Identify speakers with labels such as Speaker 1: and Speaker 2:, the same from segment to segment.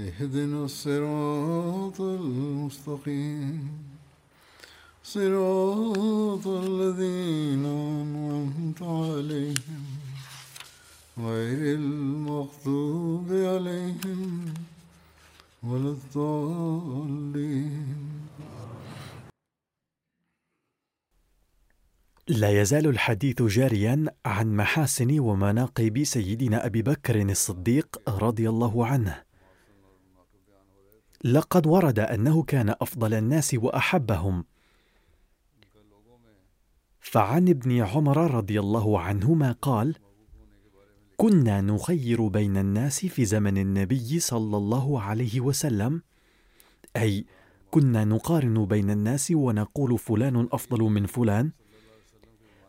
Speaker 1: اهدنا الصراط المستقيم. صراط الذين أنعمت عليهم غير المغضوب عليهم ولا الضالين.
Speaker 2: لا يزال الحديث جاريا عن محاسن ومناقب سيدنا أبي بكر الصديق رضي الله عنه. لقد ورد أنه كان أفضل الناس وأحبهم. فعن ابن عمر رضي الله عنهما قال كنا نخير بين الناس في زمن النبي صلى الله عليه وسلم أي كنا نقارن بين الناس ونقول فلان أفضل من فلان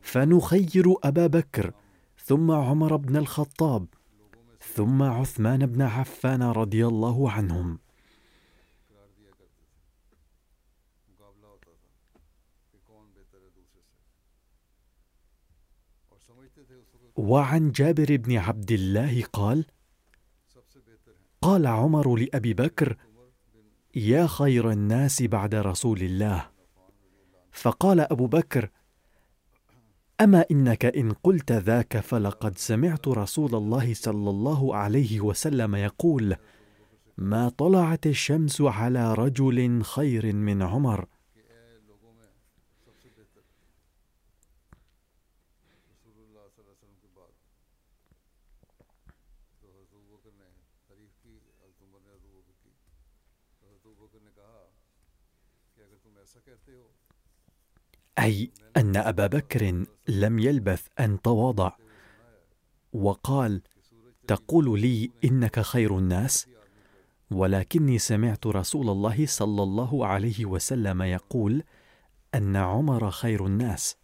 Speaker 2: فنخير أبا بكر ثم عمر بن الخطاب ثم عثمان بن عفان رضي الله عنهم. وعن جابر بن عبد الله قال قال عمر لأبي بكر يا خير الناس بعد رسول الله. فقال أبو بكر أما إنك إن قلت ذاك فلقد سمعت رسول الله صلى الله عليه وسلم يقول ما طلعت الشمس على رجل خير من عمر. أي أن أبا بكر لم يلبث أن تواضع. وقال تقول لي إنك خير الناس؟ ولكني سمعت رسول الله صلى الله عليه وسلم يقول أن عمر خير الناس.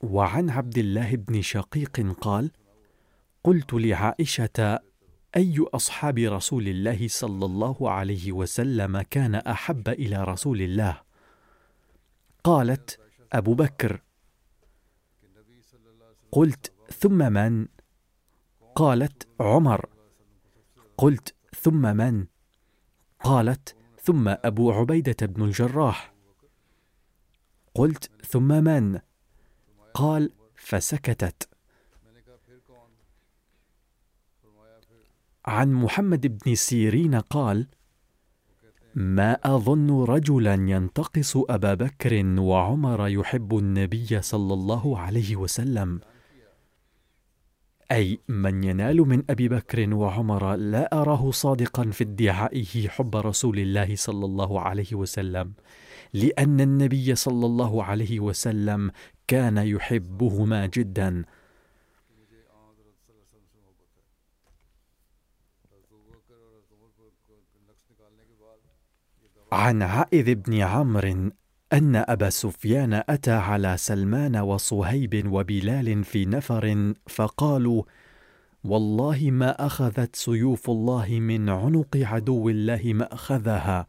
Speaker 2: وعن عبد الله بن شقيق قال قلت لعائشة أي أصحاب رسول الله صلى الله عليه وسلم كان أحب إلى رسول الله؟ قالت أبو بكر قلت ثم من؟ قالت عمر قلت ثم من؟ قالت ثم أبو عبيدة بن الجراح قلت ثم من؟ قال فسكتت. عن محمد بن سيرين قال ما أظن رجلا ينتقص أبا بكر وعمر يحب النبي صلى الله عليه وسلم. أي من ينال من أبي بكر وعمر لا أراه صادقا في ادعائه حب رسول الله صلى الله عليه وسلم لأن النبي صلى الله عليه وسلم كان يحبهما جدا. عن عائذ بن عمرو أن أبا سفيان أتى على سلمان وصهيب وبلال في نفر فقالوا والله ما أخذت سيوف الله من عنق عدو الله ماخذها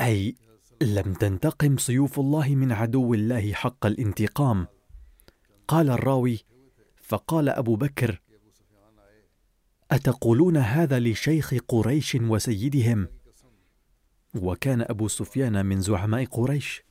Speaker 2: أي لم تنتقم سيوف الله من عدو الله حق الانتقام. قال الراوي فقال أبو بكر أتقولون هذا لشيخ قريش وسيدهم؟ وكان أبو سفيان من زعماء قريش.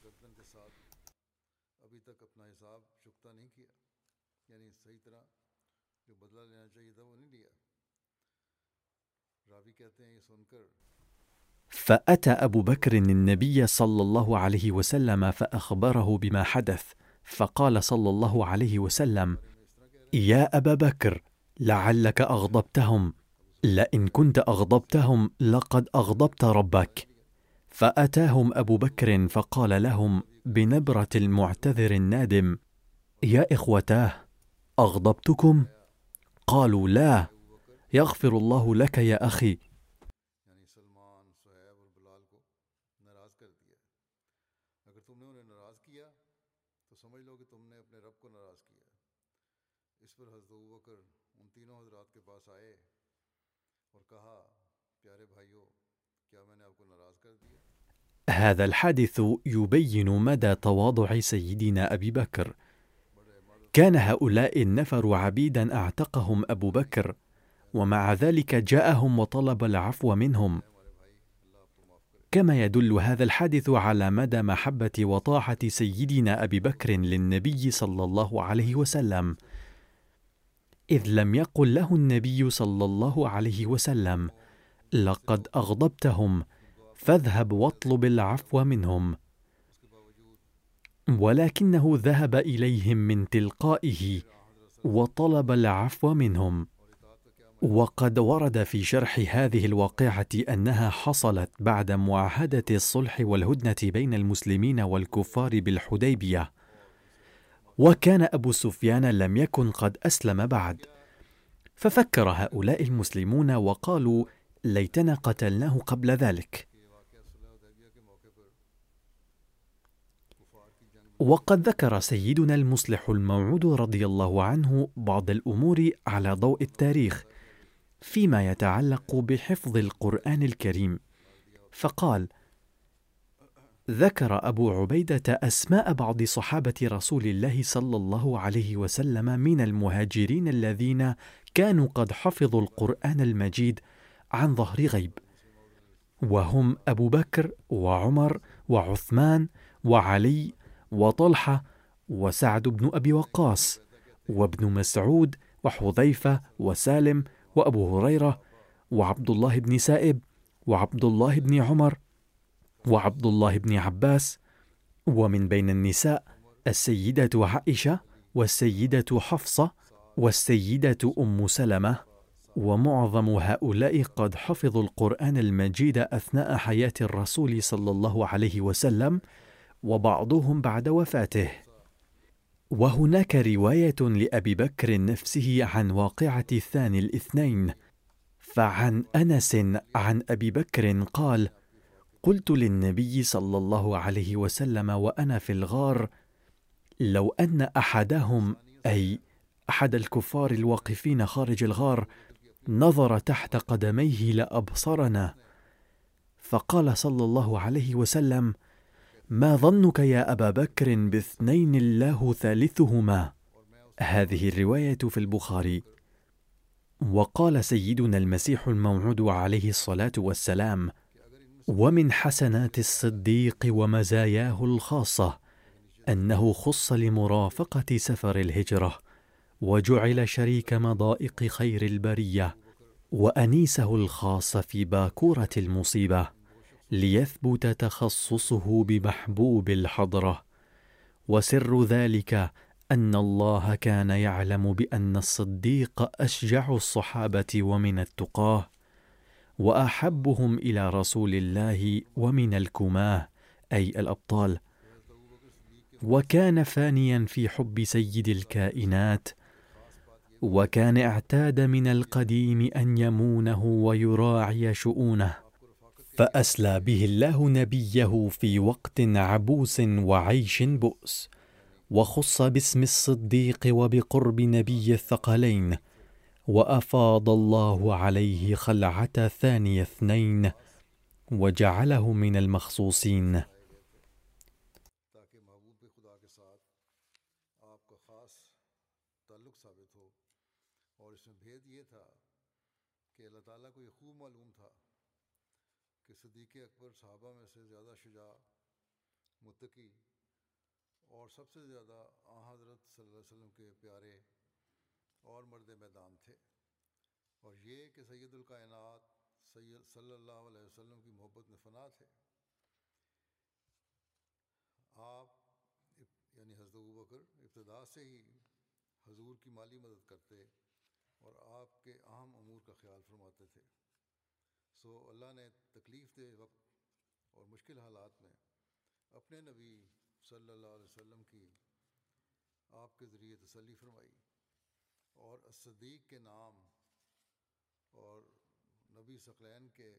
Speaker 2: فأتى أبو بكر النبي صلى الله عليه وسلم فأخبره بما حدث فقال صلى الله عليه وسلم يا أبا بكر لعلك أغضبتهم لئن كنت أغضبتهم لقد أغضبت ربك. فأتاهم أبو بكر فقال لهم بنبرة المعتذر النادم يا إخوتاه أغضبتكم؟ قالوا لا يغفر الله لك يا أخي. هذا الحادث يبين مدى تواضع سيدنا أبي بكر. كان هؤلاء النفر عبيدا أعتقهم أبو بكر ومع ذلك جاءهم وطلب العفو منهم. كما يدل هذا الحادث على مدى محبة وطاعة سيدنا أبي بكر للنبي صلى الله عليه وسلم. إذ لم يقل له النبي صلى الله عليه وسلم لقد أغضبتهم فاذهب واطلب العفو منهم. ولكنه ذهب إليهم من تلقائه وطلب العفو منهم. وقد ورد في شرح هذه الواقعة أنها حصلت بعد معاهدة الصلح والهدنة بين المسلمين والكفار بالحديبية. وكان أبو سفيان لم يكن قد أسلم بعد. ففكر هؤلاء المسلمون وقالوا ليتنا قتلناه قبل ذلك. وقد ذكر سيدنا المصلح الموعود رضي الله عنه بعض الأمور على ضوء التاريخ فيما يتعلق بحفظ القرآن الكريم. فقال ذكر أبو عبيدة أسماء بعض صحابة رسول الله صلى الله عليه وسلم من المهاجرين الذين كانوا قد حفظوا القرآن المجيد عن ظهر غيب. وهم أبو بكر وعمر وعثمان وعلي وطلحة وسعد بن أبي وقاص وابن مسعود وحذيفة وسالم وأبو هريرة وعبد الله بن سائب وعبد الله بن عمر وعبد الله بن عباس ومن بين النساء السيدة عائشة والسيدة حفصة والسيدة أم سلمة ومعظم هؤلاء قد حفظوا القرآن المجيد أثناء حياة الرسول صلى الله عليه وسلم وبعضهم بعد وفاته. وهناك رواية لأبي بكر نفسه عن واقعة الثاني الاثنين فعن أنس عن أبي بكر قال قلت للنبي صلى الله عليه وسلم وأنا في الغار لو أن أحدهم أي أحد الكفار الواقفين خارج الغار نظر تحت قدميه لأبصرنا. فقال صلى الله عليه وسلم ما ظنك يا أبا بكر باثنين الله ثالثهما؟ هذه الرواية في البخاري. وقال سيدنا المسيح الموعود عليه الصلاة والسلام ومن حسنات الصديق ومزاياه الخاصة أنه خص لمرافقة سفر الهجرة وجعل شريك مضائق خير البرية وأنيسه الخاص في باكورة المصيبة. ليثبت تخصصه بمحبوب الحضرة. وسر ذلك أن الله كان يعلم بأن الصديق أشجع الصحابة ومن التقاه وأحبهم إلى رسول الله ومن الكماه أي الأبطال. وكان فانيا في حب سيد الكائنات. وكان اعتاد من القديم أن يمونه ويراعي شؤونه. فأسلى به الله نبيه في وقت عبوس وعيش بؤس وخص باسم الصديق وبقرب نبي الثقلين وأفاض الله عليه خلعة ثاني اثنين وجعله من المخصوصين.
Speaker 1: کائنات سید صلی اللہ علیہ وسلم کی محبت میں فنا تھے۔ آپ یعنی حضرت بکر ابتدا سے ہی حضور کی مالی مدد کرتے اور آپ کے اہم امور کا خیال فرماتے تھے۔ سو اللہ نے تکلیف دہ وقت اور مشکل حالات میں اپنے نبی صلی اللہ علیہ وسلم کی آپ کے ذریعے تسلی فرمائی اور صدیق کے نام اور نبی ثقلین کے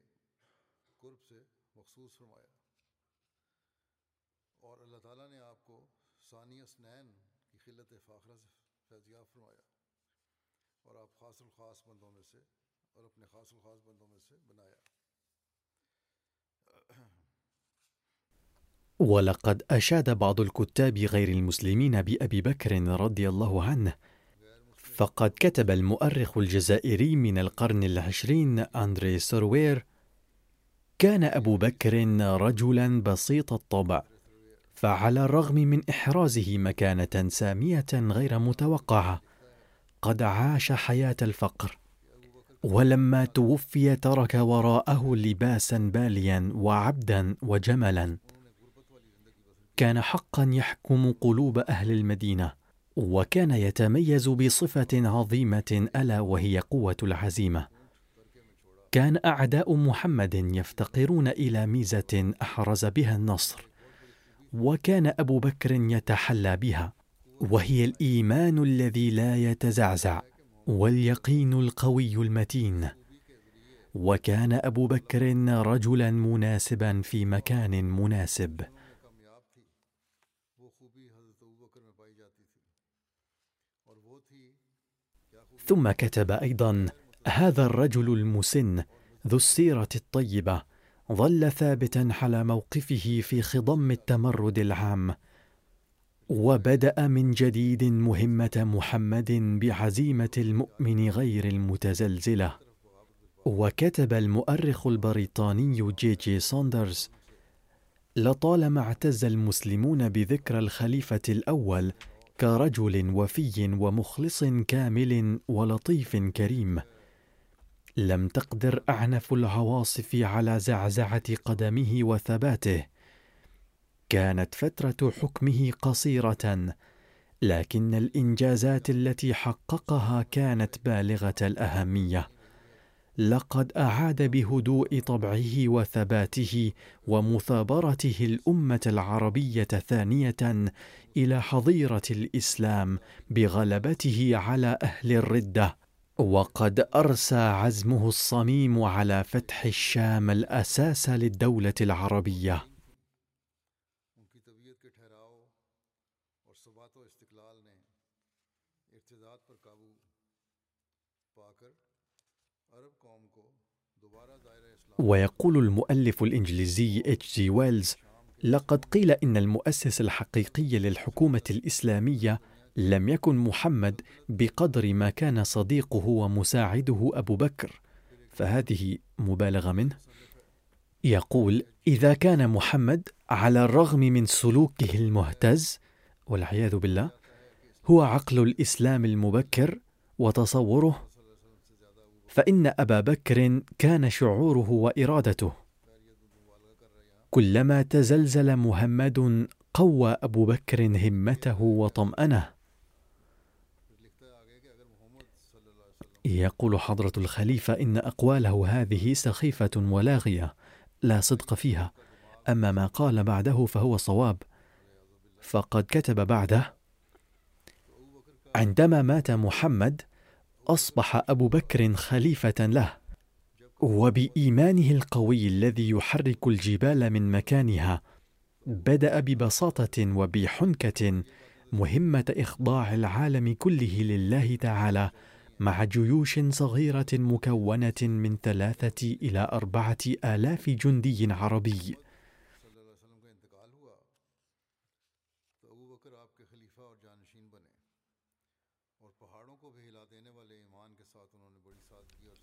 Speaker 1: قرب سے مخصوص فرمایا. اور اللہ تعالیٰ نے آپ کو ثانی اثنین کی خلعت فاخرہ سے فیضیاب فرمایا. اور آپ خاص الخاص بندوں میں سے اور اپنے خاص الخاص بندوں میں سے بنایا.
Speaker 2: ولقد أشاد بعض الكتاب غير المسلمين بأبي بكر رضي الله عنه فقد كتب المؤرخ الجزائري من القرن العشرين أندري سوروير كان أبو بكر رجلا بسيط الطبع فعلى الرغم من إحرازه مكانة سامية غير متوقعة قد عاش حياة الفقر ولما توفي ترك وراءه لباسا باليا وعبدا وجملا. كان حقا يحكم قلوب أهل المدينة وكان يتميز بصفة عظيمة ألا وهي قوة العزيمة. كان أعداء محمد يفتقرون إلى ميزة أحرز بها النصر وكان أبو بكر يتحلى بها وهي الإيمان الذي لا يتزعزع واليقين القوي المتين. وكان أبو بكر رجلا مناسبا في مكان مناسب. ثم كتب أيضا هذا الرجل المسن ذو السيرة الطيبة ظل ثابتا على موقفه في خضم التمرد العام وبدأ من جديد مهمة محمد بعزيمة المؤمن غير المتزلزلة. وكتب المؤرخ البريطاني جي جي ساندرز لطالما اعتز المسلمون بذكرى الخليفة الأول كرجل وفي ومخلص كامل ولطيف كريم. لم تقدر أعنف العواصف على زعزعة قدمه وثباته. كانت فترة حكمه قصيرة لكن الإنجازات التي حققها كانت بالغة الأهمية. لقد أعاد بهدوء طبعه وثباته ومثابرته الأمة العربية ثانية إلى حظيرة الإسلام بغلبته على أهل الردة وقد أرسى عزمه الصميم على فتح الشام
Speaker 1: الأساس للدولة العربية.
Speaker 2: ويقول المؤلف الإنجليزي اتش جي ويلز لقد قيل إن المؤسس الحقيقي للحكومة الإسلامية لم يكن محمد بقدر ما كان صديقه ومساعده أبو بكر. فهذه مبالغة منه. يقول إذا كان محمد على الرغم من سلوكه المهتز والعياذ بالله هو عقل الإسلام المبكر وتصوره فإن أبا بكر كان شعوره وإرادته. كلما تزلزل محمد قوى أبو بكر همته
Speaker 1: وطمأنه.
Speaker 2: يقول حضرة الخليفة إن أقواله هذه سخيفة ولاغية لا صدق فيها. أما ما قال بعده فهو صواب. فقد كتب بعده عندما مات محمد أصبح أبو بكر خليفة له. وبإيمانه القوي الذي يحرك الجبال من مكانها بدأ ببساطة وبحنكة مهمة إخضاع العالم كله لله تعالى مع جيوش صغيرة مكونة من ثلاثة إلى أربعة آلاف جندي عربي.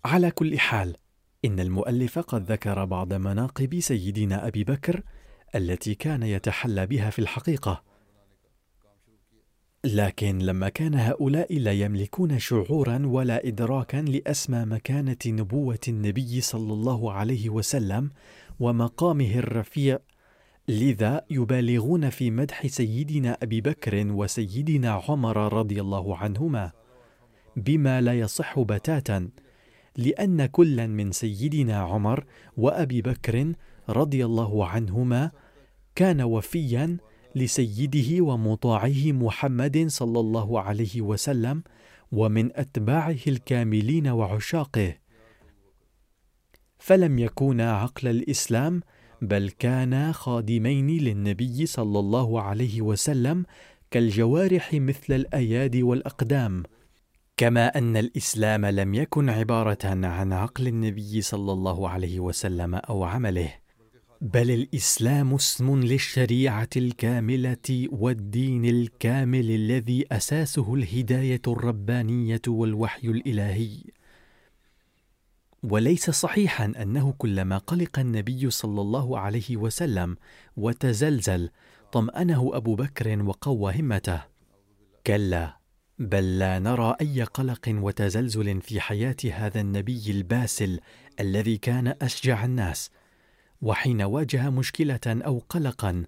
Speaker 2: على كل حال إن المؤلف قد ذكر بعض مناقب سيدنا أبي بكر التي كان يتحلى بها في الحقيقة. لكن لما كان هؤلاء لا يملكون شعورا ولا ادراكا لأسمى مكانة نبوة النبي صلى الله عليه وسلم ومقامه الرفيع لذا يبالغون في مدح سيدنا أبي بكر وسيدنا عمر رضي الله عنهما بما لا يصح بتاتا لأن كلا من سيدنا عمر وأبي بكر رضي الله عنهما كان وفيا لسيده ومطاعه محمد صلى الله عليه وسلم ومن أتباعه الكاملين وعشاقه. فلم يكونا عقل الإسلام بل كانا خادمين للنبي صلى الله عليه وسلم كالجوارح مثل الأيادي والأقدام. كما أن الإسلام لم يكن عبارة عن عقل النبي صلى الله عليه وسلم أو عمله بل الإسلام اسم للشريعة الكاملة والدين الكامل الذي أساسه الهداية الربانية والوحي الإلهي. وليس صحيحا أنه كلما قلق النبي صلى الله عليه وسلم وتزلزل طمأنه أبو بكر وقوى همته. كلا بل لا نرى أي قلق وتزلزل في حياة هذا النبي الباسل الذي كان أشجع الناس وحين واجه مشكلة أو قلقا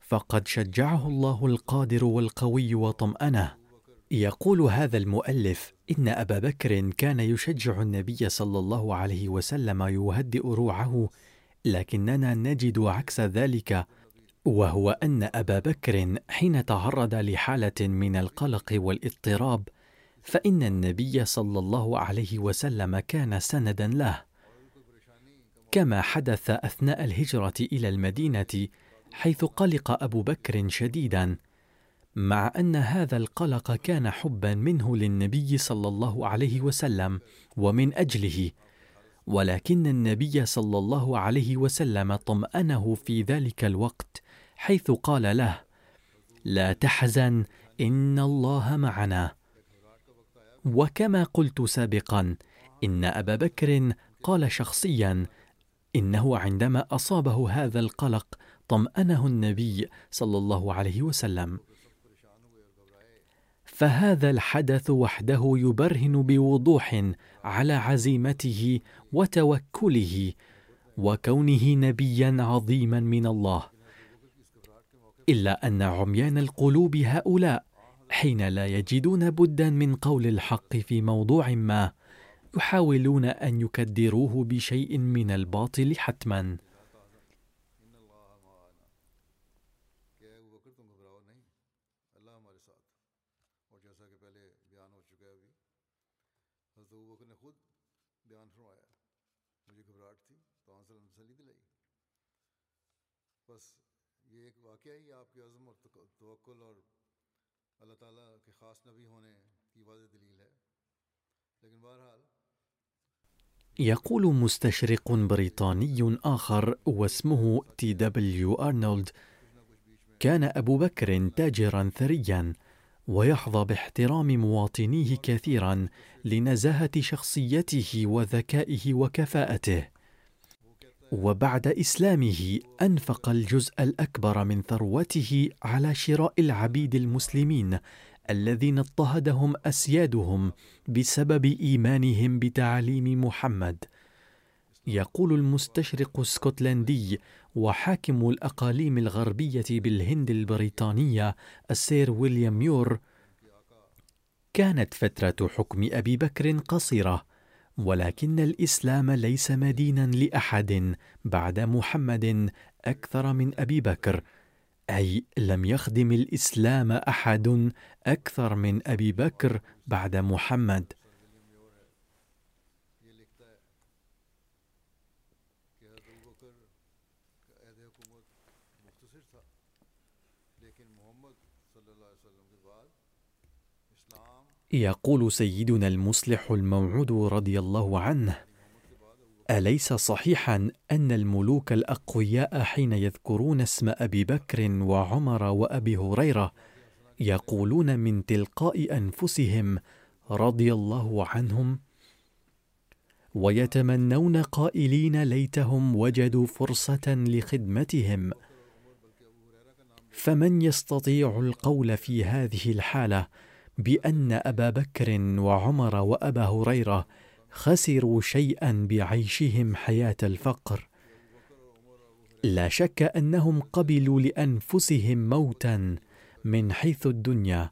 Speaker 2: فقد شجعه الله القادر والقوي وطمأنه. يقول هذا المؤلف إن أبا بكر كان يشجع النبي صلى الله عليه وسلم يهدئ روعه لكننا نجد عكس ذلك وهو أن أبا بكر حين تعرض لحالة من القلق والاضطراب فإن النبي صلى الله عليه وسلم كان سندا له. كما حدث أثناء الهجرة إلى المدينة حيث قلق أبو بكر شديدا مع أن هذا القلق كان حبا منه للنبي صلى الله عليه وسلم ومن أجله. ولكن النبي صلى الله عليه وسلم طمأنه في ذلك الوقت حيث قال له لا تحزن إن الله معنا. وكما قلت سابقا إن أبا بكر قال شخصيا إنه عندما أصابه هذا القلق طمأنه النبي صلى الله عليه وسلم. فهذا الحدث وحده يبرهن بوضوح على عزيمته وتوكله وكونه نبيا عظيما من الله. إلا أن عميان القلوب هؤلاء حين لا يجدون بدا من قول الحق في موضوع ما يحاولون أن يكدروه بشيء من الباطل حتما اللہ تعالیٰ کے خاص نبی ہونے کی واضح دلیل ہے لیکن بہرحال يقول مستشرق بريطاني آخر واسمه تي دبليو أرنولد كان أبو بكر تاجرا ثريا ويحظى باحترام مواطنيه كثيرا لنزاهة شخصيته وذكائه وكفاءته. وبعد إسلامه أنفق الجزء الأكبر من ثروته على شراء العبيد المسلمين الذين اضطهدهم أسيادهم بسبب إيمانهم بتعاليم محمد. يقول المستشرق السكوتلندي وحاكم الأقاليم الغربية بالهند البريطانية السير ويليام ميور كانت فترة حكم أبي بكر قصيرة ولكن الإسلام ليس مدينا لأحد بعد محمد أكثر من أبي بكر أي لم يخدم الإسلام أحد أكثر من أبي بكر بعد محمد. يقول سيدنا المصلح الموعود رضي الله عنه أليس صحيحا أن الملوك الأقوياء حين يذكرون اسم أبي بكر وعمر وأبي هريرة يقولون من تلقاء أنفسهم رضي الله عنهم؟ ويتمنون قائلين ليتهم وجدوا فرصة لخدمتهم. فمن يستطيع القول في هذه الحالة بأن أبا بكر وعمر وأبا هريرة خسروا شيئا بعيشهم حياة الفقر. لا شك أنهم قبلوا لأنفسهم موتا من حيث الدنيا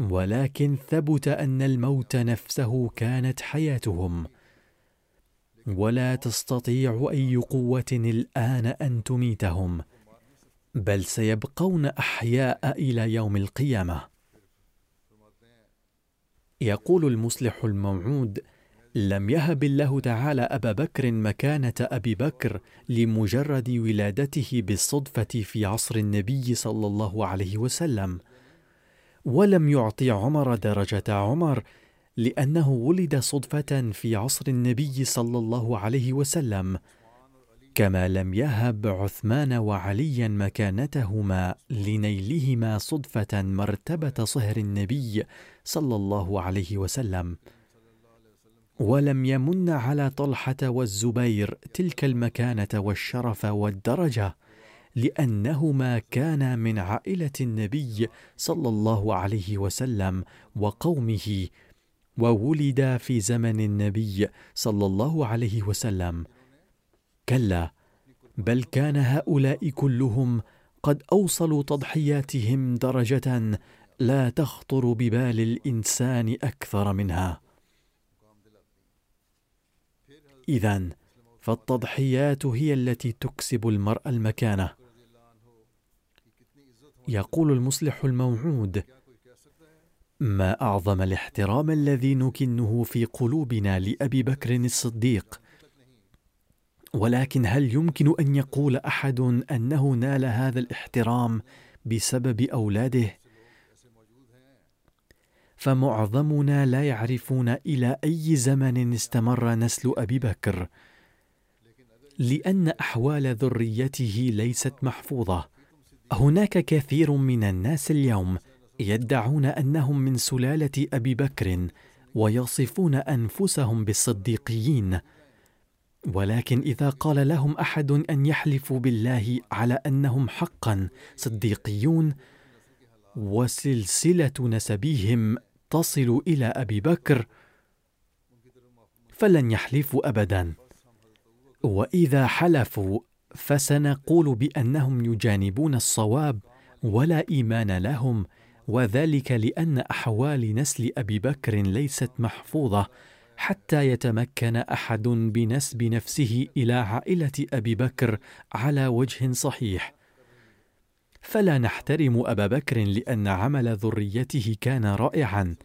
Speaker 2: ولكن ثبت أن الموت نفسه كانت حياتهم. ولا تستطيع أي قوة الآن أن تميتهم بل سيبقون أحياء إلى يوم القيامة. يقول المصلح الموعود لم يهب الله تعالى أبا بكر مكانة أبي بكر لمجرد ولادته بالصدفة في عصر النبي صلى الله عليه وسلم. ولم يعطي عمر درجة عمر لأنه ولد صدفة في عصر النبي صلى الله عليه وسلم. كما لم يهب عثمان وعليا مكانتهما لنيلهما صدفة مرتبة صهر النبي صلى الله عليه وسلم. ولم يمن على طلحة والزبير تلك المكانة والشرف والدرجة لأنهما كانا من عائلة النبي صلى الله عليه وسلم وقومه وولدا في زمن النبي صلى الله عليه وسلم. كلا بل كان هؤلاء كلهم قد أوصلوا تضحياتهم درجة لا تخطر ببال الإنسان أكثر منها. اذا فالتضحيات هي التي تكسب المرء المكانة. يقول المصلح الموعود ما أعظم الاحترام الذي نكنه في قلوبنا لأبي بكر الصديق ولكن هل يمكن أن يقول أحد أنه نال هذا الاحترام بسبب أولاده؟ فمعظمنا لا يعرفون إلى أي زمن استمر نسل أبي بكر لأن أحوال ذريته ليست محفوظة. هناك كثير من الناس اليوم يدعون أنهم من سلالة أبي بكر ويصفون أنفسهم بالصديقيين ولكن إذا قال لهم أحد أن يحلفوا بالله على أنهم حقا صديقيون وسلسلة نسبهم تصل إلى أبي بكر فلن يحلفوا ابدا. وإذا حلفوا فسنقول بأنهم يجانبون الصواب ولا إيمان لهم وذلك لأن أحوال نسل أبي بكر ليست محفوظة حتى يتمكن أحد بنسب نفسه إلى عائلة أبي بكر على وجه صحيح. فلا نحترم أبا بكر لأن عمل ذريته كان رائعا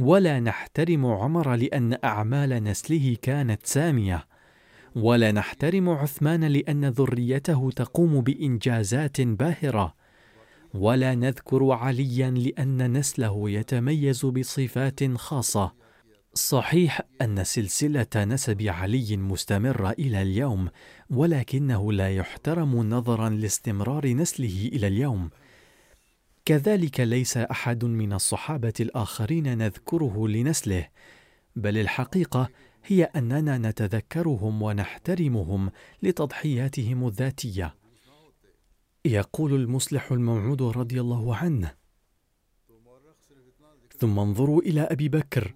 Speaker 2: ولا نحترم عمر لأن أعمال نسله كانت سامية ولا نحترم عثمان لأن ذريته تقوم بإنجازات باهرة ولا نذكر عليا لأن نسله يتميز بصفات خاصة. صحيح أن سلسلة نسب علي مستمرة إلى اليوم ولكنه لا يحترم نظرا لاستمرار نسله إلى اليوم. كذلك ليس أحد من الصحابة الآخرين نذكره لنسله بل الحقيقة هي أننا نتذكرهم ونحترمهم لتضحياتهم الذاتية. يقول المصلح الموعود رضي الله عنه ثم انظروا إلى أبي بكر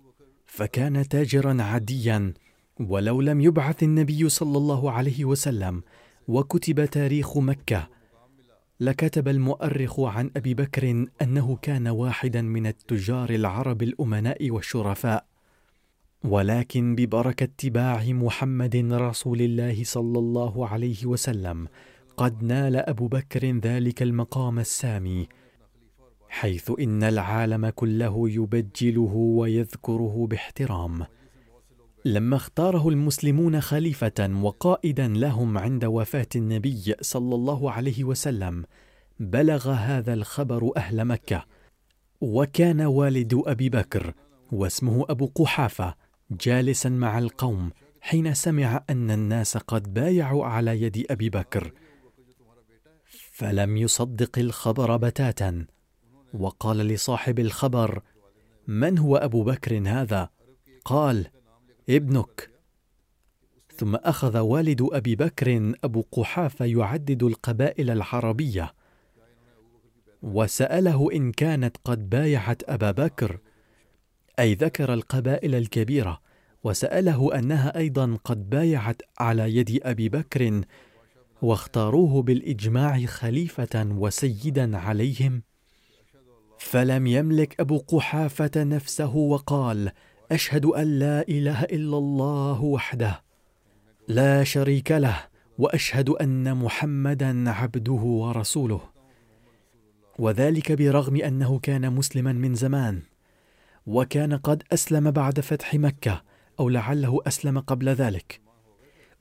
Speaker 2: فكان تاجرا عاديا ولو لم يبعث النبي صلى الله عليه وسلم وكتب تاريخ مكة. لكتب المؤرخ عن أبي بكر أنه كان واحدا من التجار العرب الأمناء والشرفاء. ولكن ببركة اتباع محمد رسول الله صلى الله عليه وسلم قد نال أبو بكر ذلك المقام السامي. حيث إن العالم كله يبجله ويذكره باحترام. لما اختاره المسلمون خليفة وقائدا لهم عند وفاة النبي صلى الله عليه وسلم بلغ هذا الخبر أهل مكة. وكان والد أبي بكر واسمه أبو قحافة جالسا مع القوم حين سمع أن الناس قد بايعوا على يد أبي بكر. فلم يصدق الخبر بتاتا. وقال لصاحب الخبر من هو أبو بكر هذا؟ قال ابنك. ثم أخذ والد أبي بكر أبو قحافة يعدد القبائل العربية. وسأله إن كانت قد بايعت أبا بكر أي ذكر القبائل الكبيرة. وسأله أنها أيضا قد بايعت على يد أبي بكر واختاروه بالإجماع خليفة وسيدا عليهم. فلم يملك أبو قحافة نفسه وقال أشهد أن لا إله إلا الله وحده لا شريك له وأشهد أن محمدا عبده ورسوله. وذلك برغم أنه كان مسلما من زمان وكان قد أسلم بعد فتح مكة أو لعله أسلم قبل ذلك.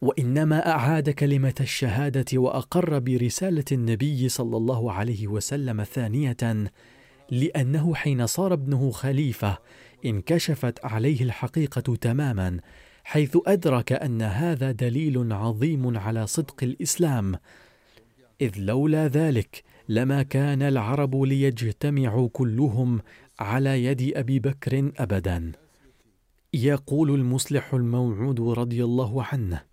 Speaker 2: وإنما أعاد كلمة الشهادة وأقر برسالة النبي صلى الله عليه وسلم ثانية لأنه حين صار ابنه خليفة انكشفت عليه الحقيقة تماما حيث أدرك أن هذا دليل عظيم على صدق الإسلام. إذ لولا ذلك لما كان العرب ليجتمعوا كلهم على يد أبي بكر ابدا. يقول المصلح الموعود رضي الله عنه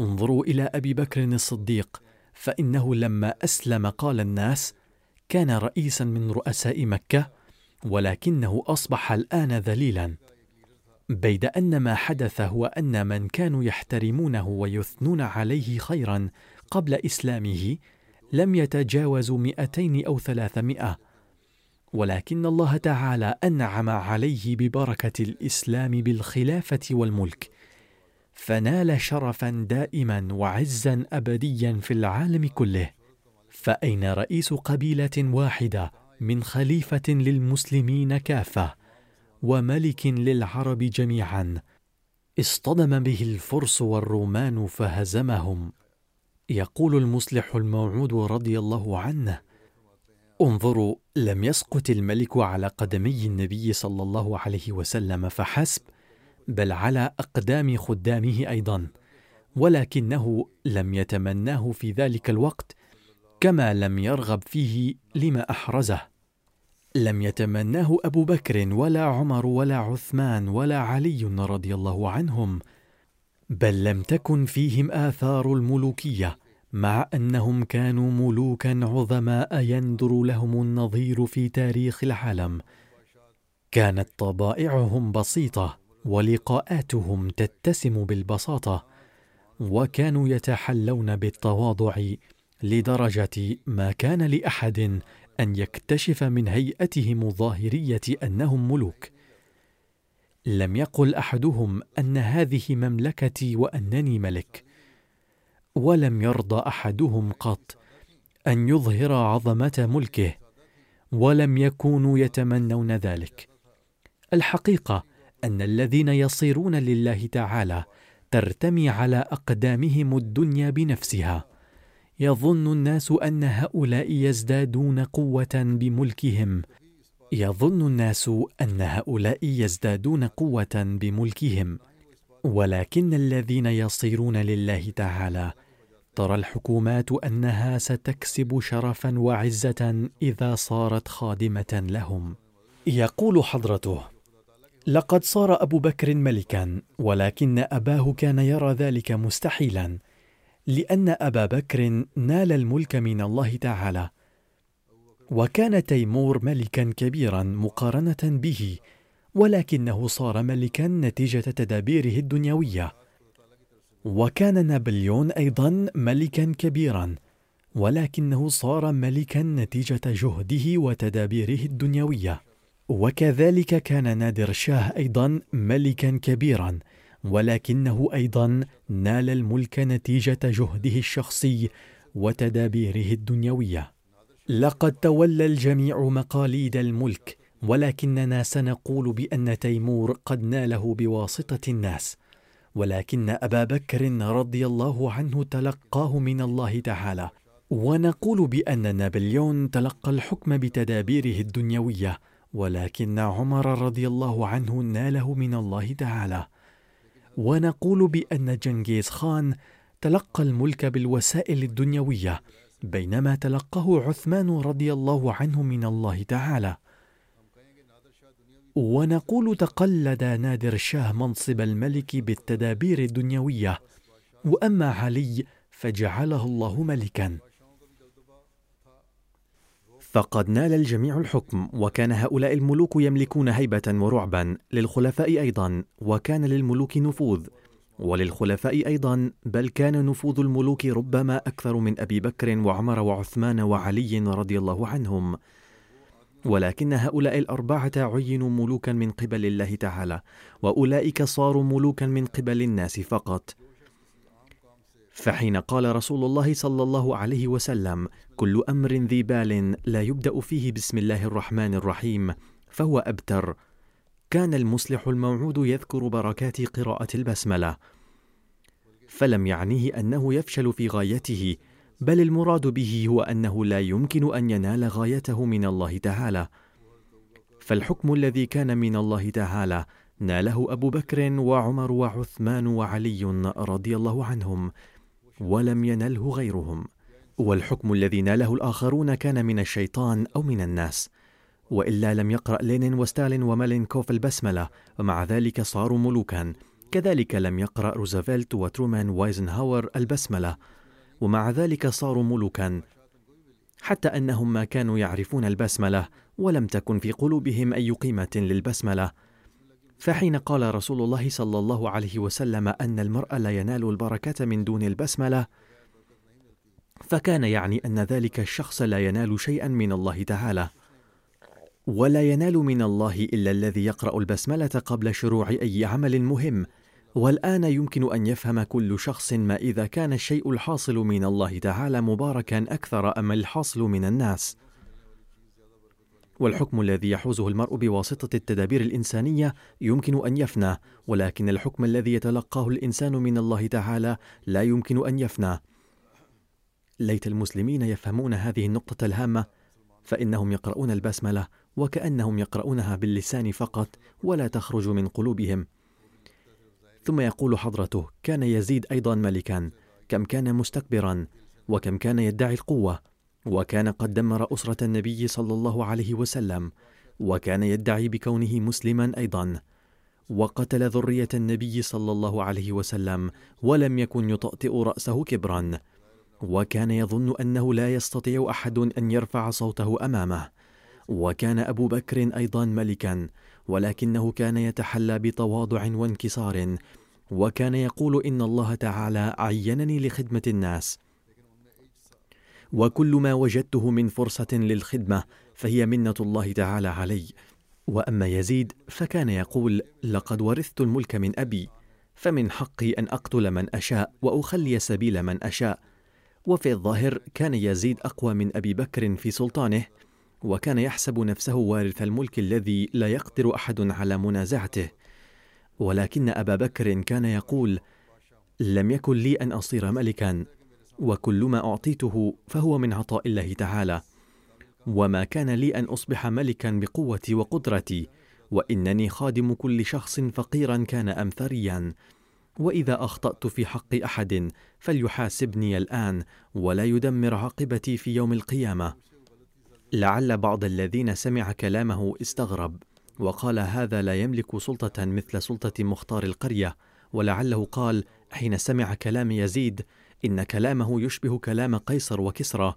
Speaker 2: انظروا إلى أبي بكر الصديق فإنه لما أسلم قال الناس كان رئيسا من رؤساء مكة ولكنه أصبح الآن ذليلا. بيد أن ما حدث هو أن من كانوا يحترمونه ويثنون عليه خيرا قبل إسلامه لم يتجاوزوا مئتين أو ثلاثمائة. ولكن الله تعالى أنعم عليه ببركة الإسلام بالخلافة والملك فنال شرفا دائما وعزا ابديا في العالم كله. فأين رئيس قبيلة واحدة من خليفة للمسلمين كافة وملك للعرب جميعا؟ اصطدم به الفرس والرومان فهزمهم. يقول المصلح الموعود رضي الله عنه انظروا لم يسقط الملك على قدمي النبي صلى الله عليه وسلم فحسب بل على أقدام خدامه أيضا ولكنه لم يتمناه في ذلك الوقت كما لم يرغب فيه لما أحرزه. لم يتمناه أبو بكر ولا عمر ولا عثمان ولا علي رضي الله عنهم بل لم تكن فيهم آثار الملوكية مع أنهم كانوا ملوكا عظماء يندر لهم النظير في تاريخ العالم. كانت طبائعهم بسيطة ولقاءاتهم تتسم بالبساطة وكانوا يتحلون بالتواضع لدرجة ما كان لأحد أن يكتشف من هيئتهم الظاهرية أنهم ملوك. لم يقل أحدهم أن هذه مملكتي وأنني ملك. ولم يرضى أحدهم قط أن يظهر عظمة ملكه ولم يكونوا يتمنون ذلك. الحقيقة أن الذين يصيرون لله تعالى ترتمي على أقدامهم الدنيا بنفسها. يظن الناس أن هؤلاء يزدادون قوة بملكهم. يظن الناس أن هؤلاء يزدادون قوة بملكهم. ولكن الذين يصيرون لله تعالى ترى الحكومات أنها ستكسب شرفا وعزة إذا صارت خادمة لهم. يقول حضرته لقد صار أبو بكر ملكا ولكن أباه كان يرى ذلك مستحيلا. لأن أبا بكر نال الملك من الله تعالى. وكان تيمور ملكا كبيرا مقارنة به ولكنه صار ملكا نتيجة تدابيره الدنيوية. وكان نابليون أيضا ملكا كبيرا ولكنه صار ملكا نتيجة جهده وتدابيره الدنيوية. وكذلك كان نادر شاه أيضا ملكا كبيرا ولكنه أيضا نال الملك نتيجة جهده الشخصي وتدابيره الدنيوية. لقد تولى الجميع مقاليد الملك ولكننا سنقول بأن تيمور قد ناله بواسطة الناس. ولكن أبا بكر رضي الله عنه تلقاه من الله تعالى. ونقول بأن نابليون تلقى الحكم بتدابيره الدنيوية ولكن عمر رضي الله عنه ناله من الله تعالى. ونقول بأن جنكيز خان تلقى الملك بالوسائل الدنيوية بينما تلقاه عثمان رضي الله عنه من الله تعالى. ونقول تقلد نادر شاه منصب الملك بالتدابير الدنيوية وأما علي فجعله الله ملكا. فقد نال الجميع الحكم وكان هؤلاء الملوك يملكون هيبة ورعبا للخلفاء أيضا وكان للملوك نفوذ. وللخلفاء أيضا بل كان نفوذ الملوك ربما أكثر من أبي بكر وعمر وعثمان وعلي رضي الله عنهم. ولكن هؤلاء الأربعة عينوا ملوكا من قبل الله تعالى وأولئك صاروا ملوكا من قبل الناس فقط. فحين قال رسول الله صلى الله عليه وسلم كل أمر ذي بال لا يبدأ فيه بسم الله الرحمن الرحيم فهو أبتر. كان المصلح الموعود يذكر بركات قراءة البسملة. فلم يعنيه أنه يفشل في غايته بل المراد به هو أنه لا يمكن أن ينال غايته من الله تعالى. فالحكم الذي كان من الله تعالى ناله أبو بكر وعمر وعثمان وعلي رضي الله عنهم ولم ينله غيرهم. والحكم الذي ناله الآخرون كان من الشيطان أو من الناس. وإلا لم يقرأ لينين وستالين ومالينكوف البسملة. ومع ذلك صاروا ملوكا كذلك لم يقرأ روزفلت وترومان وايزنهاور البسملة. ومع ذلك صاروا ملوكا حتى أنهم ما كانوا يعرفون البسملة. ولم تكن في قلوبهم أي قيمة للبسملة. فحين قال رسول الله صلى الله عليه وسلم أن المرء لا ينال البركه من دون البسملة فكان يعني أن ذلك الشخص لا ينال شيئا من الله تعالى ولا ينال من الله إلا الذي يقرأ البسملة قبل شروع أي عمل مهم. والآن يمكن أن يفهم كل شخص ما إذا كان الشيء الحاصل من الله تعالى مباركا أكثر أم الحاصل من الناس. والحكم الذي يحوزه المرء بواسطة التدابير الإنسانية يمكن أن يفنى ولكن الحكم الذي يتلقاه الإنسان من الله تعالى لا يمكن أن يفنى. ليت المسلمين يفهمون هذه النقطة الهامة فإنهم يقرؤون البسملة وكأنهم يقرؤونها باللسان فقط ولا تخرج من قلوبهم. ثم يقول حضرته كان يزيد أيضا ملكا كم كان مستكبرا وكم كان يدعي القوة وكان قد دمر أسرة النبي صلى الله عليه وسلم وكان يدعي بكونه مسلما أيضا. وقتل ذرية النبي صلى الله عليه وسلم ولم يكن يطأطئ رأسه كبرا. وكان يظن أنه لا يستطيع أحد أن يرفع صوته أمامه. وكان أبو بكر أيضا ملكا ولكنه كان يتحلى بتواضع وانكسار. وكان يقول إن الله تعالى عينني لخدمة الناس. وكل ما وجدته من فرصة للخدمة فهي منة الله تعالى علي. وأما يزيد فكان يقول لقد ورثت الملك من أبي فمن حقي أن أقتل من أشاء وأخلي سبيل من أشاء. وفي الظاهر كان يزيد أقوى من أبي بكر في سلطانه وكان يحسب نفسه وارث الملك الذي لا يقدر أحد على منازعته. ولكن أبا بكر كان يقول لم يكن لي أن أصير ملكا وكل ما أعطيته فهو من عطاء الله تعالى. وما كان لي أن أصبح ملكا بقوتي وقدرتي وإنني خادم كل شخص فقيرا كان ام ثريا وإذا أخطأت في حق أحد فليحاسبني الآن ولا يدمر عاقبتي في يوم القيامة. لعل بعض الذين سمع كلامه استغرب وقال هذا لا يملك سلطة مثل سلطة مختار القرية. ولعله قال حين سمع كلام يزيد إن كلامه يشبه كلام قيصر وكسرى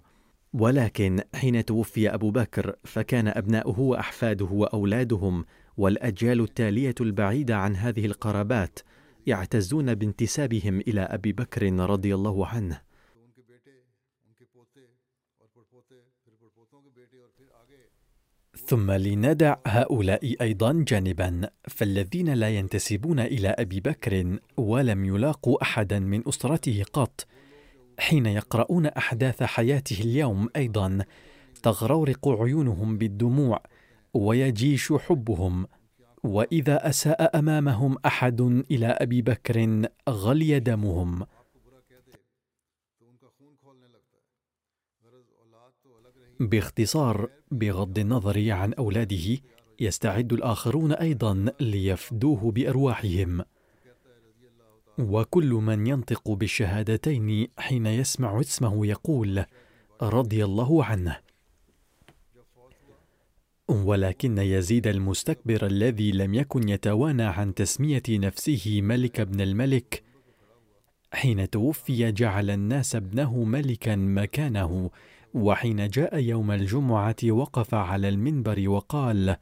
Speaker 2: ولكن حين توفي أبو بكر فكان أبناؤه وأحفاده وأولادهم والأجيال التالية البعيدة عن هذه القرابات يعتزون بانتسابهم إلى أبي بكر رضي الله عنه. ثم لندع هؤلاء أيضا جانبا فالذين لا ينتسبون إلى أبي بكر ولم يلاقوا احدا من أسرته قط. حين يقرؤون أحداث حياته اليوم أيضا تغرورق عيونهم بالدموع ويجيش حبهم. وإذا أساء أمامهم أحد إلى أبي بكر غلي دمهم. باختصار بغض النظر عن أولاده يستعد الآخرون أيضا ليفدوه بأرواحهم. وكل من ينطق بالشهادتين حين يسمع اسمه يقول رضي الله عنه. ولكن يزيد المستكبر الذي لم يكن يتوانى عن تسمية نفسه ملك ابن الملك حين توفي جعل الناس ابنه ملكا مكانه وحين جاء يوم الجمعة وقف على المنبر وقال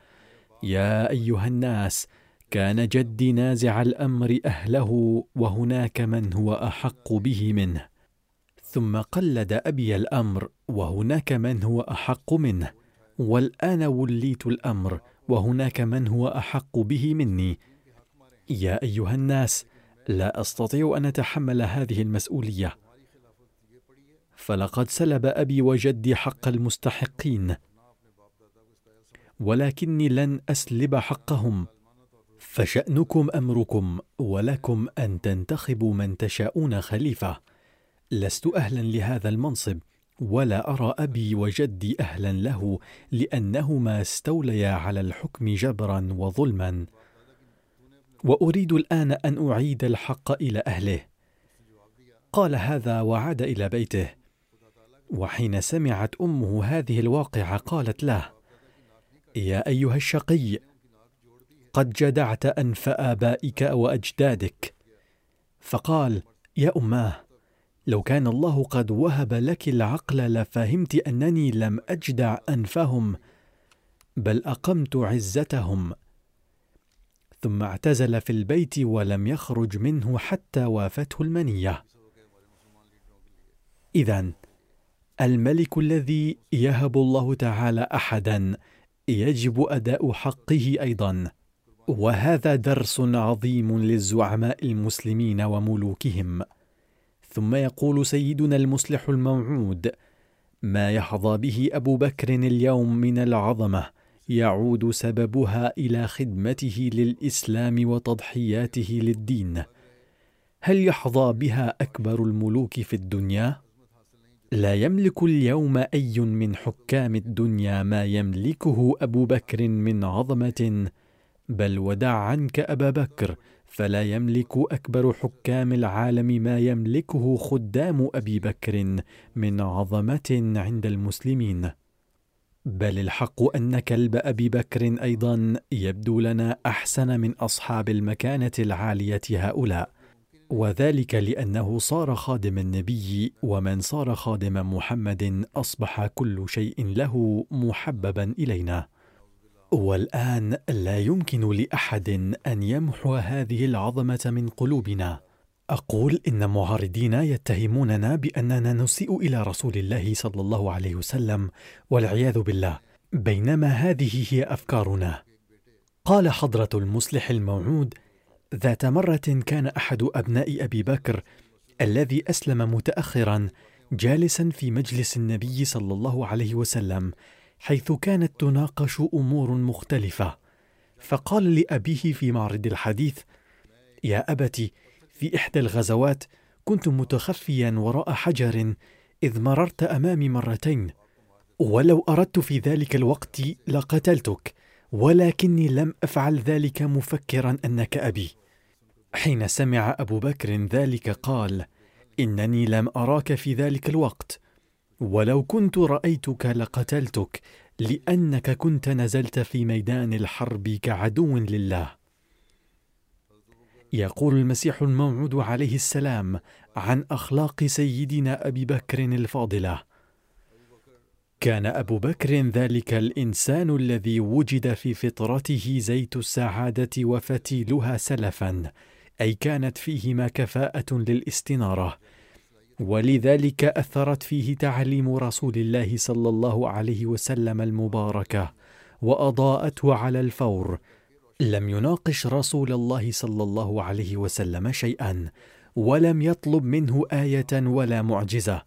Speaker 2: يا أيها الناس كان جدي نازع الأمر أهله وهناك من هو أحق به منه. ثم قلد أبي الأمر وهناك من هو أحق منه. والآن وليت الأمر وهناك من هو أحق به مني. يا أيها الناس لا أستطيع أن أتحمل هذه المسؤولية. فلقد سلب أبي وجدي حق المستحقين. ولكني لن أسلب حقهم. فشأنكم أمركم ولكم أن تنتخبوا من تشاءون خليفة. لست أهلا لهذا المنصب ولا أرى أبي وجدي أهلا له لأنهما استوليا على الحكم جبرا وظلما. وأريد الآن أن أعيد الحق إلى أهله. قال هذا وعاد إلى بيته. وحين سمعت أمه هذه الواقعة قالت له يا أيها الشقي قد جدعت أنف آبائك وأجدادك. فقال يا أماه لو كان الله قد وهب لك العقل لفهمت أنني لم أجدع أنفهم بل أقمت عزتهم. ثم اعتزل في البيت ولم يخرج منه حتى وافته المنية. اذا الملك الذي يهب الله تعالى احدا يجب أداء حقه أيضا. وهذا درس عظيم للزعماء المسلمين وملوكهم. ثم يقول سيدنا المصلح الموعود ما يحظى به أبو بكر اليوم من العظمة يعود سببها إلى خدمته للإسلام وتضحياته للدين. هل يحظى بها أكبر الملوك في الدنيا؟ لا يملك اليوم أي من حكام الدنيا ما يملكه أبو بكر من عظمة بل ودع عنك أبا بكر فلا يملك أكبر حكام العالم ما يملكه خدام أبي بكر من عظمة عند المسلمين. بل الحق أن كلب أبي بكر أيضا يبدو لنا أحسن من أصحاب المكانة العالية هؤلاء وذلك لأنه صار خادم النبي ومن صار خادم محمد أصبح كل شيء له محببا إلينا. والآن لا يمكن لأحد أن يمحو هذه العظمة من قلوبنا. أقول إن معارضينا يتهموننا بأننا نسيء إلى رسول الله صلى الله عليه وسلم والعياذ بالله. بينما هذه هي أفكارنا. قال حضرة المصلح الموعود ذات مرة كان أحد أبناء أبي بكر الذي أسلم متاخرا جالسا في مجلس النبي صلى الله عليه وسلم حيث كانت تناقش أمور مختلفة. فقال لأبيه في معرض الحديث يا ابت في إحدى الغزوات كنت متخفيا وراء حجر إذ مررت أمامي مرتين. ولو أردت في ذلك الوقت لقتلتك ولكني لم أفعل ذلك مفكرا أنك أبي. حين سمع أبو بكر ذلك قال إنني لم أراك في ذلك الوقت. ولو كنت رأيتك لقتلتك لأنك كنت نزلت في ميدان الحرب كعدو لله. يقول المسيح الموعود عليه السلام عن أخلاق سيدنا أبي بكر الفاضلة. كان أبو بكر ذلك الإنسان الذي وجد في فطرته زيت السعادة وفتيلها سلفا أي كانت فيهما كفاءة للاستنارة. ولذلك أثرت فيه تعليم رسول الله صلى الله عليه وسلم المباركة وأضاءته على الفور. لم يناقش رسول الله صلى الله عليه وسلم شيئا ولم يطلب منه آية ولا معجزة.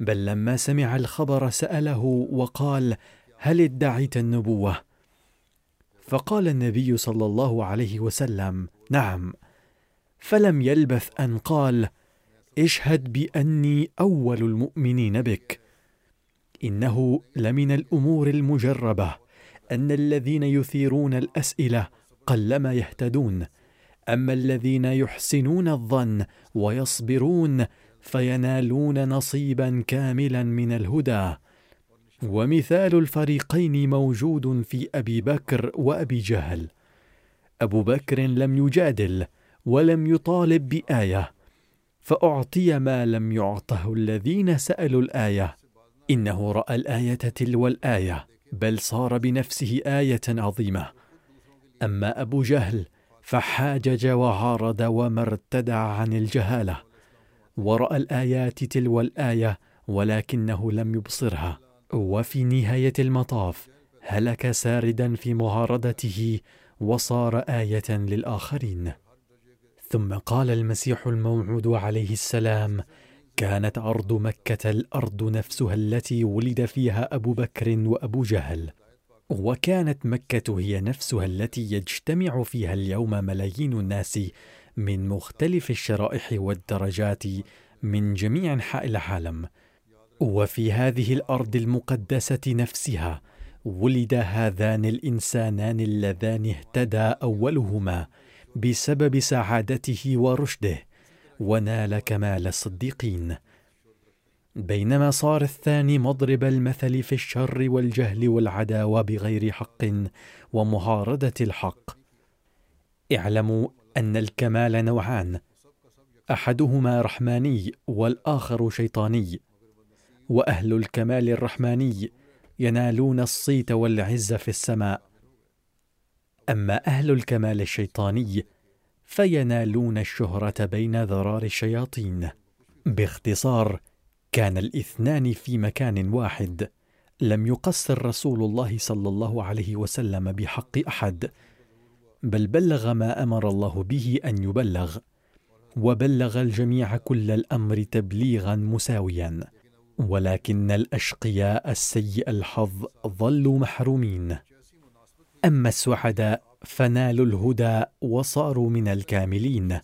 Speaker 2: بل لما سمع الخبر سأله وقال هل ادعيت النبوة؟ فقال النبي صلى الله عليه وسلم نعم. فلم يلبث أن قال اشهد بأني أول المؤمنين بك. إنه لمن الأمور المجربة أن الذين يثيرون الأسئلة قلما يهتدون. أما الذين يحسنون الظن ويصبرون فينالون نصيبا كاملا من الهدى. ومثال الفريقين موجود في أبي بكر وأبي جهل. أبو بكر لم يجادل ولم يطالب بآية. فأعطي ما لم يعطه الذين سألوا الآية. إنه رأى الآية تلو الآية بل صار بنفسه آية عظيمة. أما أبو جهل فحاجج وعارض وما ارتدع عن الجهالة. ورأى الآيات تلو الآية ولكنه لم يبصرها. وفي نهاية المطاف هلك ساردا في معارضته وصار آية للآخرين. ثم قال المسيح الموعود عليه السلام كانت أرض مكة الأرض نفسها التي ولد فيها أبو بكر وأبو جهل وكانت مكة هي نفسها التي يجتمع فيها اليوم ملايين الناس من مختلف الشرائح والدرجات من جميع أنحاء العالم. وفي هذه الأرض المقدسة نفسها ولد هذان الإنسانان اللذان اهتدى أولهما بسبب سعادته ورشده ونال كمال الصديقين. بينما صار الثاني مضرب المثل في الشر والجهل والعداوة بغير حق ومعارضه الحق. اعلموا أن الكمال نوعان أحدهما رحماني والآخر شيطاني وأهل الكمال الرحماني ينالون الصيت والعز في السماء. أما أهل الكمال الشيطاني فينالون الشهرة بين ذرار الشياطين. باختصار كان الاثنان في مكان واحد. لم يقصر رسول الله صلى الله عليه وسلم بحق أحد. بل بلغ ما أمر الله به أن يبلغ. وبلغ الجميع كل الأمر تبليغا مساويا. ولكن الأشقياء السيء الحظ ظلوا محرومين. أما السعداء فنالوا الهدى وصاروا من الكاملين.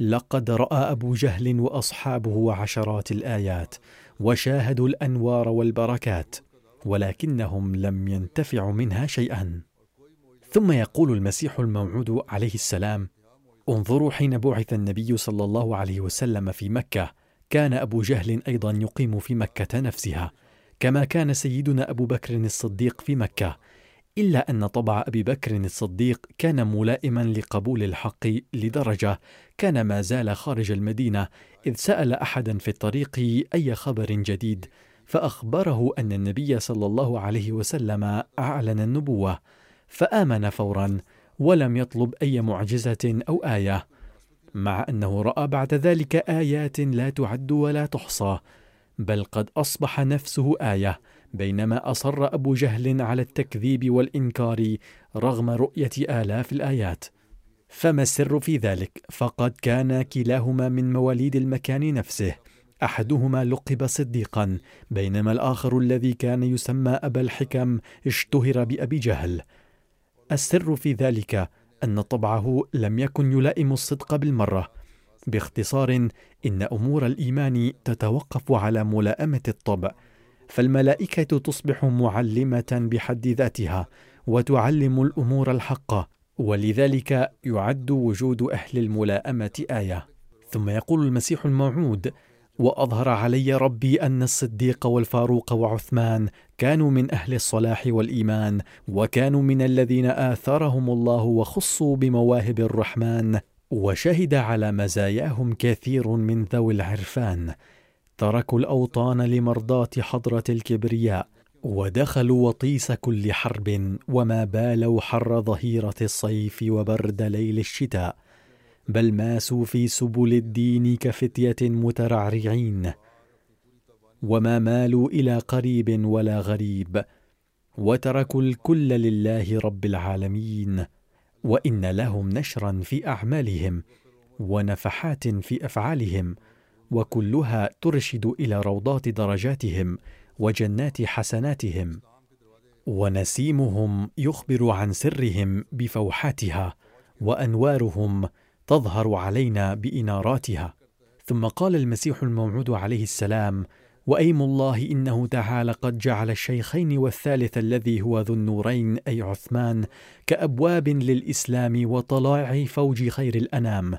Speaker 2: لقد رأى أبو جهل وأصحابه عشرات الآيات وشاهدوا الأنوار والبركات ولكنهم لم ينتفعوا منها شيئا. ثم يقول المسيح الموعود عليه السلام انظروا حين بعث النبي صلى الله عليه وسلم في مكة. كان أبو جهل أيضا يقيم في مكة نفسها كما كان سيدنا أبو بكر الصديق في مكة. إلا أن طبع أبي بكر الصديق كان ملائما لقبول الحق لدرجة كان ما زال خارج المدينة إذ سأل أحدا في الطريق أي خبر جديد فأخبره أن النبي صلى الله عليه وسلم أعلن النبوة فآمن فورا ولم يطلب أي معجزة أو آية مع أنه رأى بعد ذلك آيات لا تعد ولا تحصى بل قد أصبح نفسه آية بينما أصر أبو جهل على التكذيب والإنكار رغم رؤية آلاف الآيات. فما السر في ذلك؟ فقد كان كلاهما من مواليد المكان نفسه. أحدهما لقب صديقا بينما الآخر الذي كان يسمى أبا الحكم اشتهر بأبي جهل. السر في ذلك أن طبعه لم يكن يلائم الصدق بالمرة. باختصار إن أمور الإيمان تتوقف على ملائمة الطبع. فالملائكة تصبح معلمة بحد ذاتها وتعلم الأمور الحقه ولذلك يعد وجود أهل الملائمة آية. ثم يقول المسيح الموعود وأظهر علي ربي أن الصديق والفاروق وعثمان كانوا من أهل الصلاح والإيمان وكانوا من الذين اثرهم الله وخصوا بمواهب الرحمن وشهد على مزاياهم كثير من ذوي العرفان. تركوا الأوطان لمرضاة حضرة الكبرياء ودخلوا وطيس كل حرب وما بالوا حر ظهيرة الصيف وبرد ليل الشتاء بل ماسوا في سبل الدين كفتية مترعرعين. وما مالوا إلى قريب ولا غريب وتركوا الكل لله رب العالمين وإن لهم نشرا في أعمالهم ونفحات في أفعالهم. وكلها ترشد إلى روضات درجاتهم وجنات حسناتهم ونسيمهم يخبر عن سرهم بفوحاتها وأنوارهم تظهر علينا بإناراتها. ثم قال المسيح الموعود عليه السلام وأيم الله إنه تعالى قد جعل الشيخين والثالث الذي هو ذو النورين أي عثمان كأبواب للإسلام وطلائع فوج خير الأنام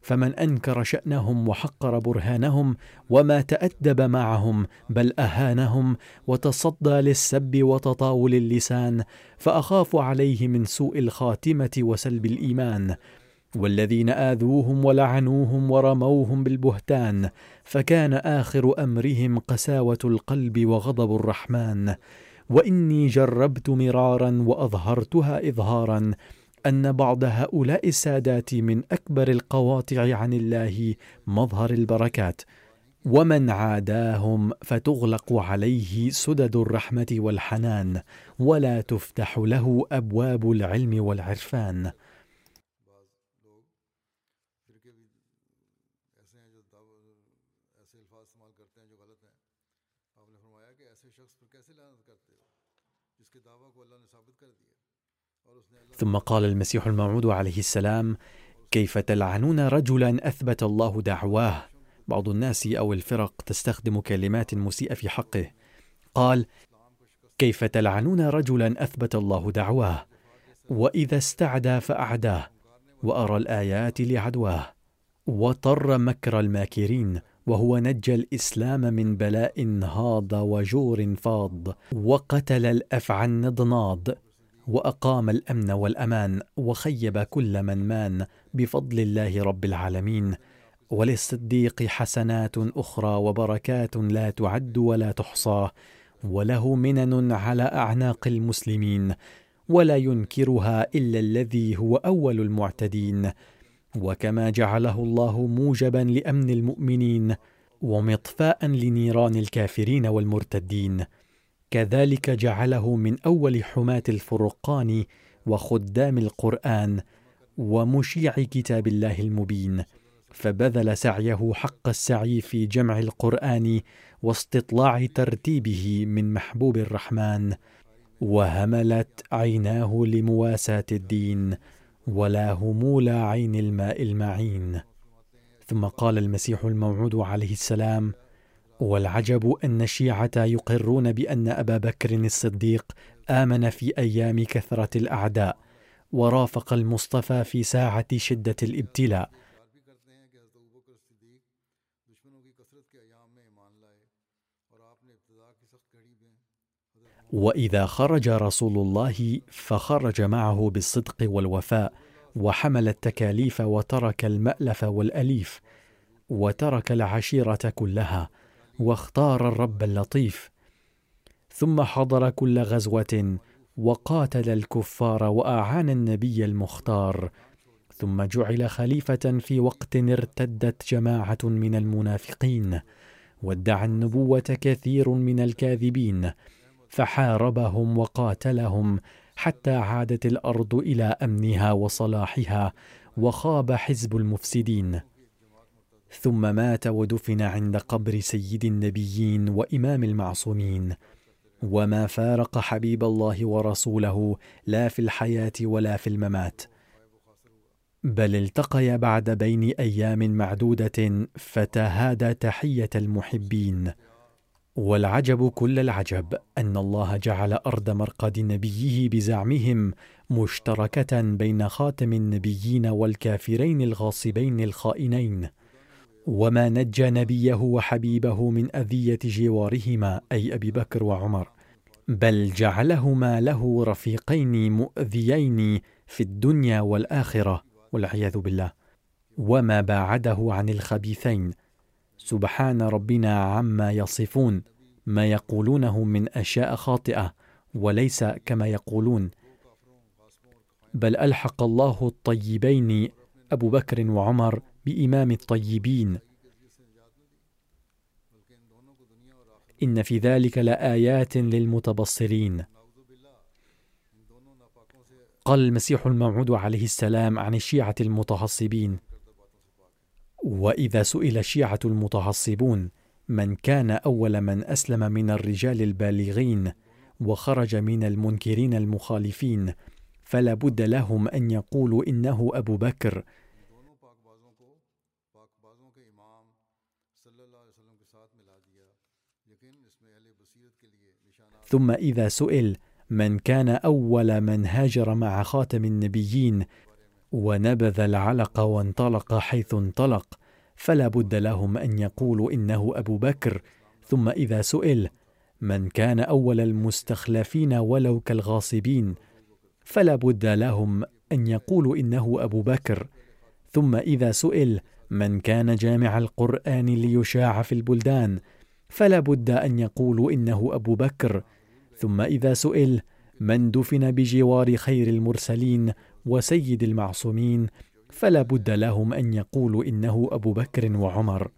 Speaker 2: فمن أنكر شأنهم وحقر برهانهم وما تأدب معهم بل أهانهم وتصدى للسب وتطاول اللسان فأخاف عليه من سوء الخاتمة وسلب الإيمان والذين آذوهم ولعنوهم ورموهم بالبهتان فكان آخر أمرهم قساوة القلب وغضب الرحمن وإني جربت مرارا وأظهرتها إظهارا أن بعض هؤلاء السادات من أكبر القواطع عن الله مظهر البركات ومن عاداهم فتغلق عليه سدد الرحمة والحنان ولا تفتح له أبواب العلم والعرفان. ثم قال المسيح الموعود عليه السلام كيف تلعنون رجلا أثبت الله دعواه؟ بعض الناس أو الفرق تستخدم كلمات مسيئة في حقه. قال كيف تلعنون رجلا أثبت الله دعواه؟ وإذا استعدى فأعداه وأرى الآيات لعدواه. وطر مكر الماكرين وهو نجى الإسلام من بلاء هاض وجور فاض. وقتل الأفعى النضناض. وأقام الأمن والأمان وخيب كل من مان بفضل الله رب العالمين وللصديق حسنات أخرى وبركات لا تعد ولا تحصى وله منن على أعناق المسلمين ولا ينكرها إلا الذي هو أول المعتدين وكما جعله الله موجبا لأمن المؤمنين ومطفاء لنيران الكافرين والمرتدين. كذلك جعله من أول حماة الفرقان وخدام القرآن ومشيع كتاب الله المبين فبذل سعيه حق السعي في جمع القرآن واستطلاع ترتيبه من محبوب الرحمن وهملت عيناه لمواساة الدين ولا همول عين الماء المعين. ثم قال المسيح الموعود عليه السلام والعجب أن الشيعة يقرون بأن أبا بكر الصديق آمن في أيام كثرة الأعداء ورافق المصطفى في ساعة شدة الابتلاء. وإذا خرج رسول الله فخرج معه بالصدق والوفاء وحمل التكاليف وترك المألف والأليف وترك العشيرة كلها. واختار الرب اللطيف. ثم حضر كل غزوة وقاتل الكفار وأعان النبي المختار. ثم جعل خليفة في وقت ارتدت جماعة من المنافقين وادعى النبوة كثير من الكاذبين فحاربهم وقاتلهم حتى عادت الأرض إلى أمنها وصلاحها وخاب حزب المفسدين. ثم مات ودفن عند قبر سيد النبيين وإمام المعصومين. وما فارق حبيب الله ورسوله لا في الحياة ولا في الممات. بل التقيا بعد بين أيام معدودة فتهادى تحية المحبين. والعجب كل العجب أن الله جعل أرض مرقد نبيه بزعمهم مشتركة بين خاتم النبيين والكافرين الغاصبين الخائنين. وما نجى نبيه وحبيبه من اذيه جوارهما اي ابي بكر وعمر. بل جعلهما له رفيقين مؤذيين في الدنيا والاخره والعياذ بالله. وما باعده عن الخبيثين. سبحان ربنا عما يصفون. ما يقولونه من اشياء خاطئه وليس كما يقولون. بل الحق الله الطيبين ابو بكر وعمر بإمام الطيبين. إن في ذلك لآيات للمتبصرين. قال المسيح الموعود عليه السلام عن الشيعة المتعصبين. وإذا سئل الشيعة المتعصبون من كان أول من أسلم من الرجال البالغين وخرج من المنكرين المخالفين فلا بد لهم أن يقولوا إنه أبو بكر ثم إذا سئل من كان أول من هاجر مع خاتم النبيين ونبذ العلق وانطلق حيث انطلق فلا بد لهم أن يقولوا إنه أبو بكر. ثم إذا سئل من كان أول المستخلفين ولو كالغاصبين فلا بد لهم أن يقولوا إنه أبو بكر. ثم إذا سئل من كان جامع القرآن ليشاع في البلدان فلا بد أن يقولوا إنه أبو بكر. ثم إذا سئل من دفن بجوار خير المرسلين وسيد المعصومين فلا بد لهم أن يقولوا إنه أبو بكر وعمر.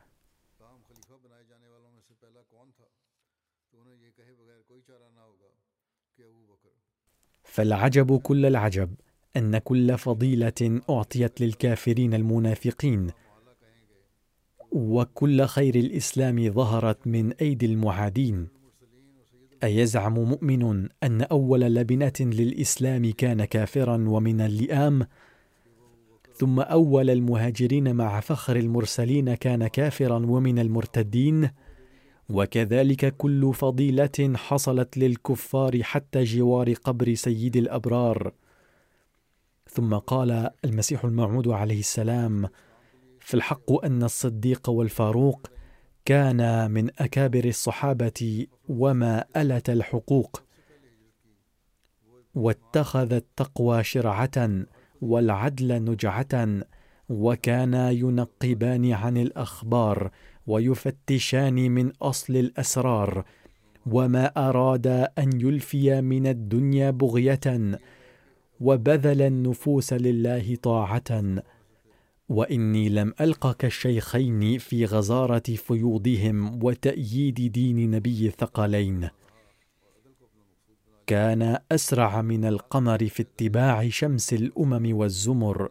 Speaker 2: فالعجب كل العجب أن كل فضيلة أعطيت للكافرين المنافقين وكل خير الإسلام ظهرت من أيدي المعادين. أيزعم مؤمن أن أول لبنة للإسلام كان كافرا ومن اللئام؟ ثم أول المهاجرين مع فخر المرسلين كان كافرا ومن المرتدين؟ وكذلك كل فضيلة حصلت للكفار حتى جوار قبر سيد الأبرار. ثم قال المسيح الموعود عليه السلام في الحق أن الصديق والفاروق كان من أكابر الصحابة وما ألت الحقوق واتخذ التقوى شرعة والعدل نجعة وكانا ينقبان عن الأخبار ويفتشان من أصل الأسرار وما أراد أن يلفي من الدنيا بغية وبذل النفوس لله طاعة وإني لم الق كالشيخين في غزارة فيوضهم وتأييد دين نبي الثقلين كان أسرع من القمر في اتباع شمس الأمم والزمر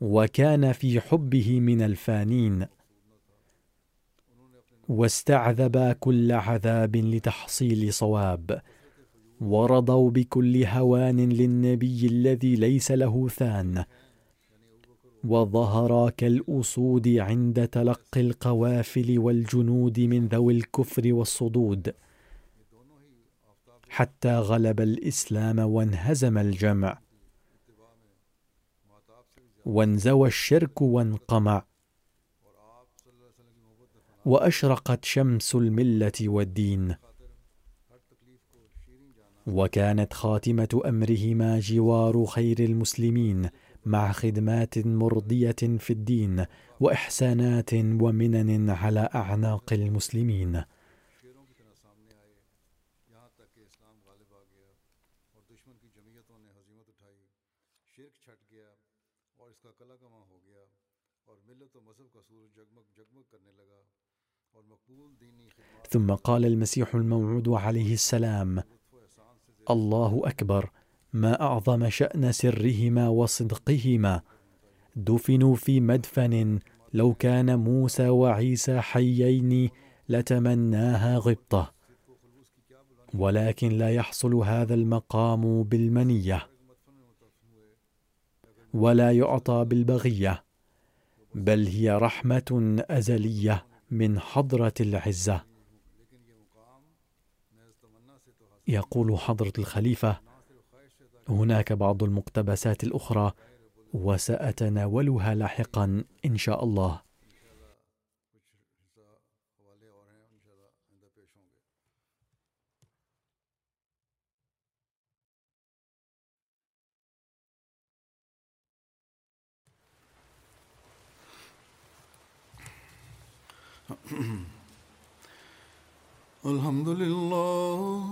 Speaker 2: وكان في حبه من الفانين. واستعذبا كل عذاب لتحصيل صواب ورضوا بكل هوان للنبي الذي ليس له ثان. وظهرا كالأسود عند تلقي القوافل والجنود من ذوي الكفر والصدود حتى غلب الإسلام وانهزم الجمع وانزوى الشرك وانقمع وأشرقت شمس الملة والدين. وكانت خاتمة أمرهما جوار خير المسلمين. مع خدمات مرضية في الدين وإحسانات ومنن على أعناق المسلمين. ثم قال المسيح الموعود عليه السلام الله أكبر. ما أعظم شأن سرهما وصدقهما. دفنوا في مدفن لو كان موسى وعيسى حيين لتمناها غبطة. ولكن لا يحصل هذا المقام بالمنية. ولا يعطى بالبغية. بل هي رحمة أزلية من حضرة العزة. يقول حضرة الخليفة هناك بعض المقتبسات الأخرى وسأتناولها لاحقا إن شاء الله.
Speaker 1: الحمد لله